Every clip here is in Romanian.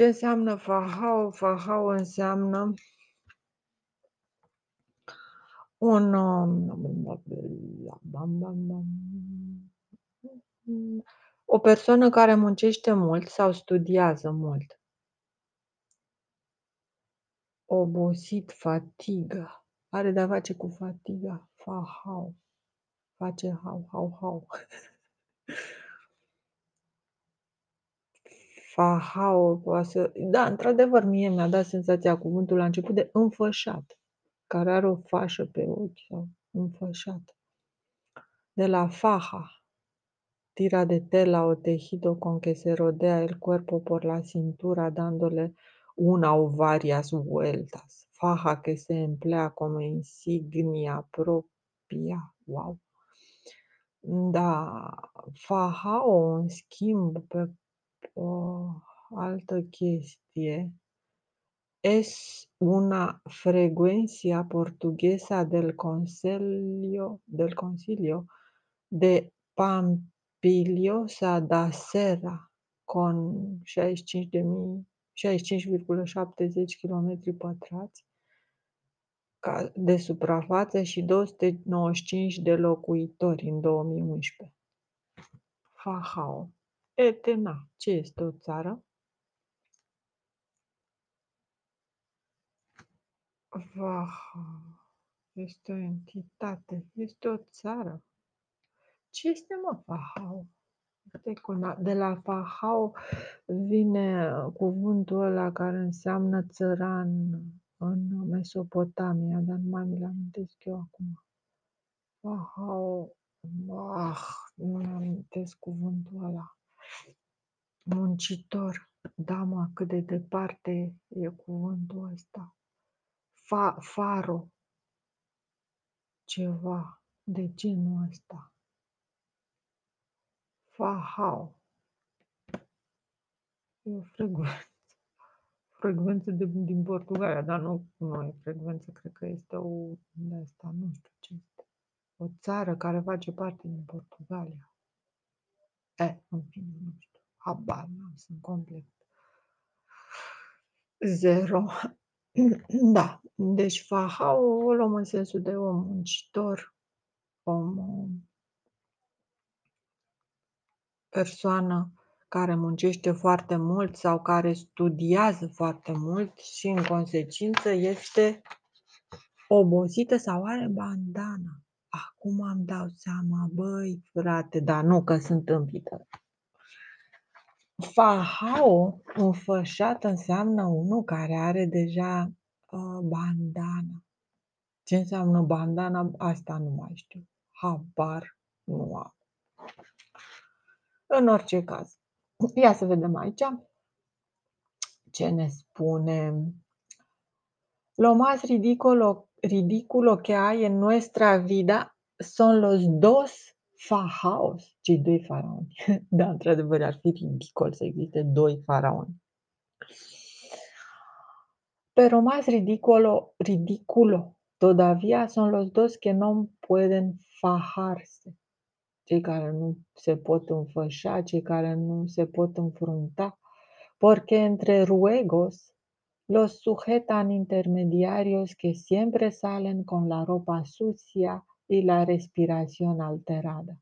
Ce înseamnă fahau? Fahau înseamnă un um, o persoană care muncește mult sau studiază mult. Obosit, fatigă. Are de-a face cu fatiga. Fahau. Face hau, hau, hau. Fahau poate să da, într-adevăr, mie mi-a dat senzația cuvântul la început de înfășat, care are o fașă pe ochi sau înfășat. De la faja, tira de tela o tejido con que se rodea el cuerpo por la cintura dándole una o varias vueltas. Faja que se emplea como insignia propia. Wow! Da, fajao, în schimb, pe o altă chestie, es una frecuencia portuguesa del Conselho, del Consilio de Pampilhosa da Serra, con 65.000 65,70 km pătrați de suprafață și 295 de locuitori în 2011. Fahao. Etena. Ce este o țară? Vaha. Este o entitate. Este o țară. Ce este, mă, Fahau? De la Fahau vine cuvântul ăla care înseamnă țăran în Mesopotamia, dar nu mai mi-l amintesc eu acum. Fahau, ah, nu mi amintesc cuvântul ăla. Muncitor. Da, mă, cât de departe e cuvântul ăsta. Fa, faro. Ceva de genul ăsta. Fahau. E o frecvență. Frecvență de, din Portugalia, dar nu, nu e frecvență, cred că este o de asta, nu știu ce este. O țară care face parte din Portugalia. E, în fine, nu știu. Habar n-am, sunt complet zero. Da, deci fahau o luăm în sensul de om muncitor, om persoană care muncește foarte mult sau care studiază foarte mult și în consecință este obosită sau are bandana. Acum am dau seama, băi, frate, dar nu că sunt împită. Fahao, înfășat, înseamnă unul care are deja uh, bandana. Ce înseamnă bandana? Asta nu mai știu. Habar nu am. În orice caz, ia să vedem aici ce ne spune. Lo más ridicolo, ridicolo que hay en nuestra vida son los dos fahaos, cei doi faraoni. Da, într-adevăr, ar fi ridicol să existe doi faraoni. Pero más ridicolo, ridículo todavía son los dos que no pueden fajarse. Cei care nu se pot înfășa, cei care nu se pot înfrunta. Porque entre ruegos los sujetan intermediarios que siempre salen con la ropa sucia y la respiración alterada.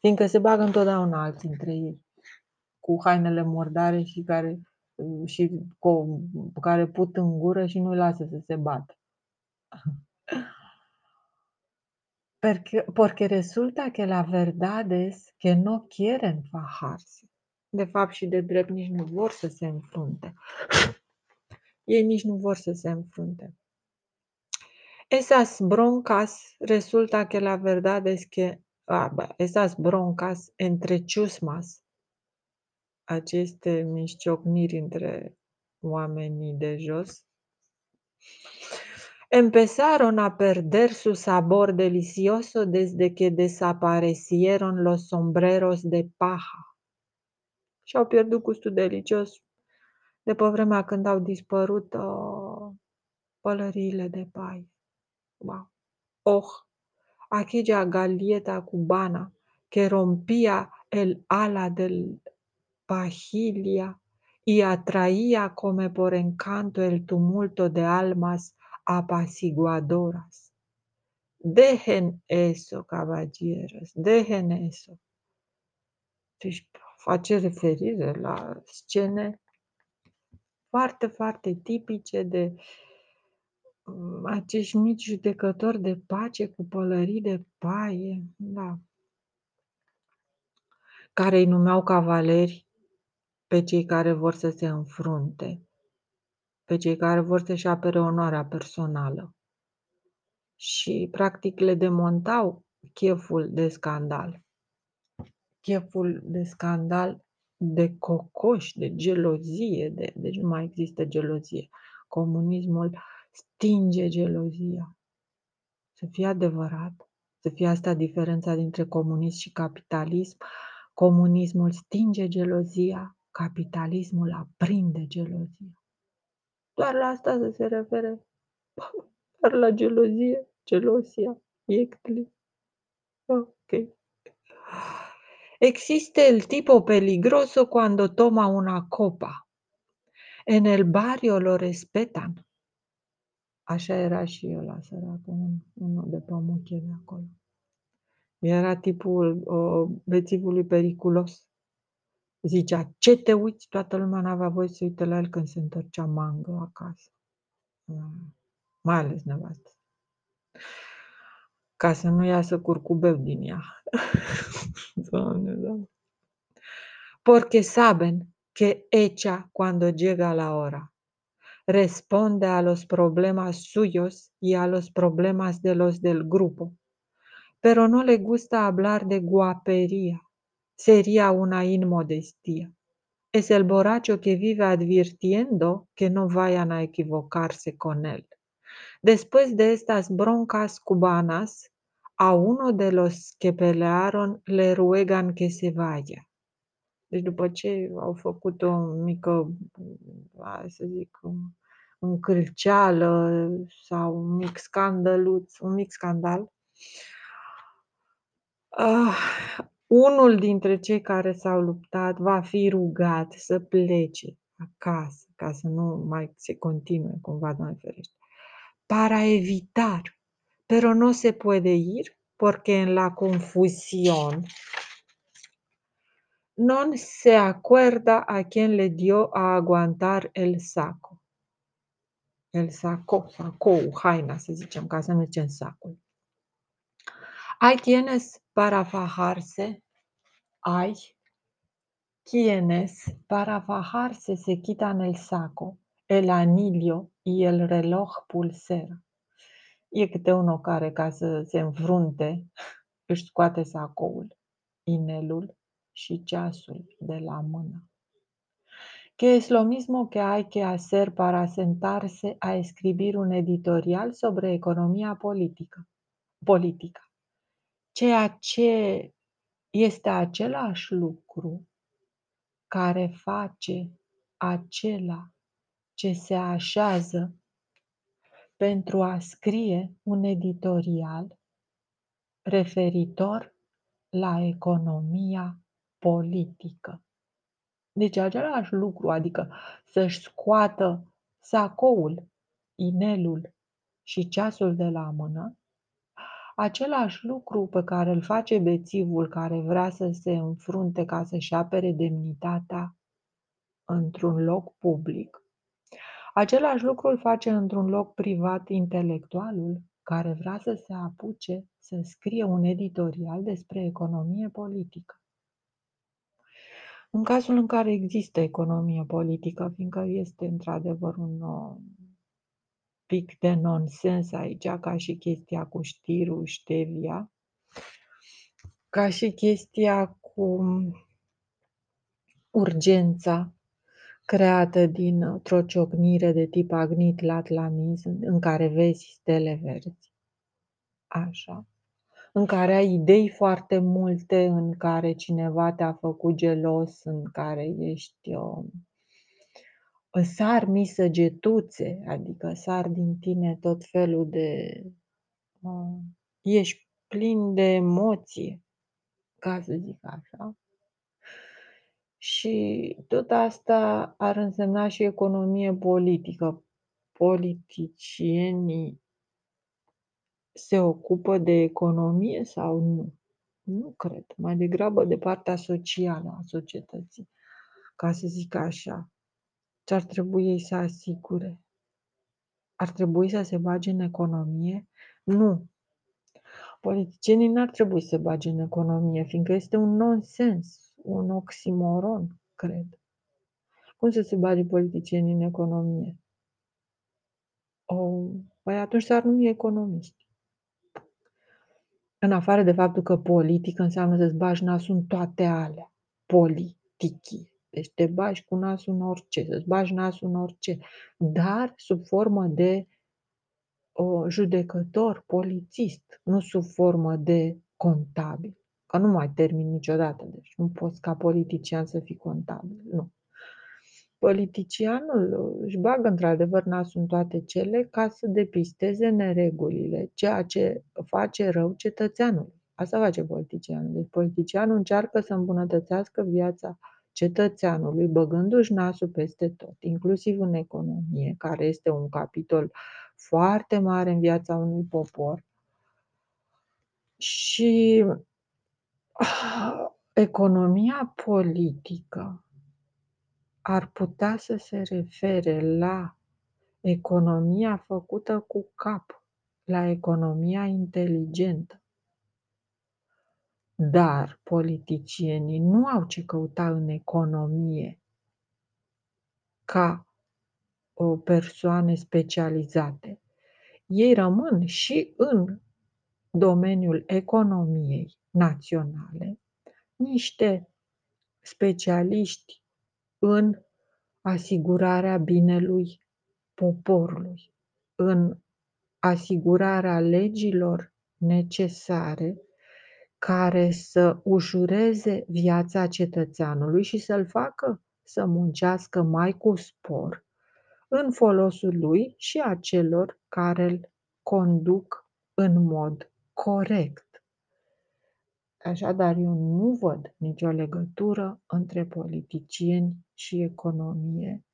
Fiindcă se bagă întotdeauna alții între ei, cu hainele murdare și care, și cu, care put în gură și nu lasă să se bată. Porque, porque resulta que la verdad es que no quieren fajarse. De fapt și de drept nici nu vor să se înfrunte. Ei nici nu vor să se înfrunte. Esas broncas resulta que la verdad es que ah, esas broncas entre chusmas, aceste mișciocniri între oamenii de jos, empezaron a perder su sabor delicioso desde que desaparecieron los sombreros de paja. Și-au pierdut gustul delicios de pe vremea când au dispărut uh, pălăriile de paie. Wow. Oh, aquella galieta cubana que rompía el ala del pajilla y atraía come por encanto el tumulto de almas apaciguadoras. Dejen eso, caballeros, dejen eso. Deci face referire la scene foarte, foarte tipice de mm, acești mici judecători de pace cu pălării de paie, da, care îi numeau cavaleri pe cei care vor să se înfrunte, pe cei care vor să-și apere onoarea personală și practic le demontau cheful de scandal. Cheful de scandal de cocoș, de gelozie, de, deci nu mai există gelozie. Comunismul stinge gelozia. Să fie adevărat, să fie asta diferența dintre comunism și capitalism. Comunismul stinge gelozia, capitalismul aprinde gelozia. Doar la asta să se refere. Doar la gelozie, gelosia, iectli. Ok. Existe el tipo peligroso cuando toma una copa. En el barrio lo respetan. Așa era și ăla săracul, un, unul de pămuche de acolo. Era tipul uh, bețivului periculos. Zicea, ce te uiți? Toată lumea n-avea voie să uite la el când se întorcea mangă acasă. Mm. Mai ales nevastă. Ca să nu iasă. Porque saben que ella cuando llega la hora responde a los problemas suyos y a los problemas de los del grupo. Pero no le gusta hablar de guapería. Sería una inmodestia. Es el borracho que vive advirtiendo que no vayan a equivocarse con él. Después de estas broncas cubanas, a uno de los que pelearon le ruegan que se vaya. Deci după ce au făcut o mică, hai să zic, încârceală sau un mic scandăluț, un mic scandal, uh, unul dintre cei care s-au luptat va fi rugat să plece acasă, ca să nu mai se continue cumva, Doamne ferește, para evitar, pero no se puede ir porque en la confusión no se acuerda a quién le dio a aguantar el saco. El saco, sacou, haina, să zicem, ca să nu zicem sacul. Hay quienes para fajarse, hay quienes para fajarse se quitan el saco, el anillo y el reloj pulsera. E câte unul care, ca să se înfrunte, își scoate sacoul, inelul și ceasul de la mână. Que es lo mismo que hay que hacer para sentarse a escribir un editorial sobre economia politică. politică. Ceea ce este același lucru care face acela ce se așează pentru a scrie un editorial referitor la economia politică. Deci același lucru, adică să-și scoată sacoul, inelul și ceasul de la mână, același lucru pe care îl face bețivul care vrea să se înfrunte ca să-și apere demnitatea într-un loc public, același lucru îl face într-un loc privat intelectualul care vrea să se apuce să scrie un editorial despre economie politică. În cazul în care există economie politică, fiindcă este într-adevăr un uh, pic de nonsens aici, ca și chestia cu știrul, ștevia, ca și chestia cu urgența creată dintr-o ciocnire de tip agnit latlanism, în care vezi stele verzi. Așa în care ai idei foarte multe, în care cineva te-a făcut gelos, în care ești uh, sar misăgetuțe, adică sar din tine tot felul de... Uh, ești plin de emoție, ca să zic așa. Și tot asta ar însemna și economie politică. Politicienii se ocupă de economie sau nu? Nu cred. Mai degrabă de partea socială a societății, ca să zic așa. Ce ar trebui ei să asigure? Ar trebui să se bage în economie? Nu. Politicienii n-ar trebui să se bage în economie, fiindcă este un nonsens, un oximoron, cred. Cum să se bage politicienii în economie? O, păi atunci s-ar numi economiști. În afară de faptul că politic înseamnă să-ți bagi nasul în toate alea. Politichii. Deci te bagi cu nasul în orice, să-ți bagi nasul în orice. Dar sub formă de o judecător, polițist, nu sub formă de contabil. Că nu mai termin niciodată, deci nu poți ca politician să fii contabil, nu. Politicianul își bagă într-adevăr nasul în toate cele ca să depisteze neregulile, ceea ce face rău cetățeanului. Asta face politicianul. Deci politicianul încearcă să îmbunătățească viața cetățeanului, băgându-și nasul peste tot, inclusiv în economie, care este un capitol foarte mare în viața unui popor. Și ah, economia politică ar putea să se refere la economia făcută cu cap, la economia inteligentă. Dar politicienii nu au ce căuta în economie ca o persoane specializate. Ei rămân și în domeniul economiei naționale niște specialiști în asigurarea binelui poporului, în asigurarea legilor necesare care să ușureze viața cetățeanului și să-l facă să muncească mai cu spor în folosul lui și a celor care îl conduc în mod corect. Așadar, eu nu văd nicio legătură între politicieni și economie.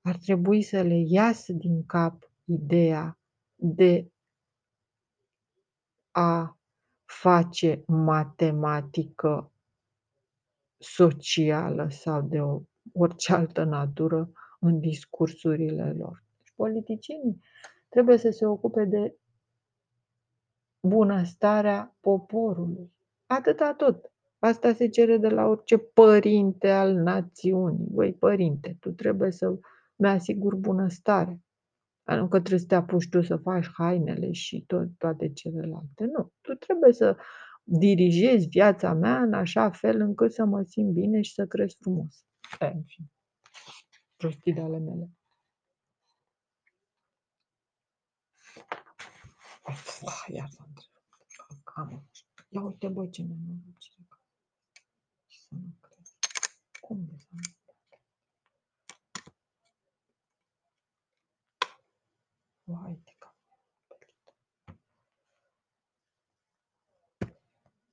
Ar trebui să le iasă din cap ideea de a face matematică socială sau de o, orice altă natură în discursurile lor. Deci politicienii trebuie să se ocupe de bunăstarea poporului. Atâta tot. Asta se cere de la orice părinte al națiunii. Băi, părinte, tu trebuie să mi asiguri bunăstare. Nu că trebuie să te apuci tu să faci hainele și tot, toate celelalte. Nu. Tu trebuie să dirigezi viața mea în așa fel încât să mă simt bine și să cresc frumos. E, în fine. Prostii de ale mele. Ah, iar s-a Am. Ia uite, bă, ce nenorocire. Să nu cred. Cum de să nu Vai,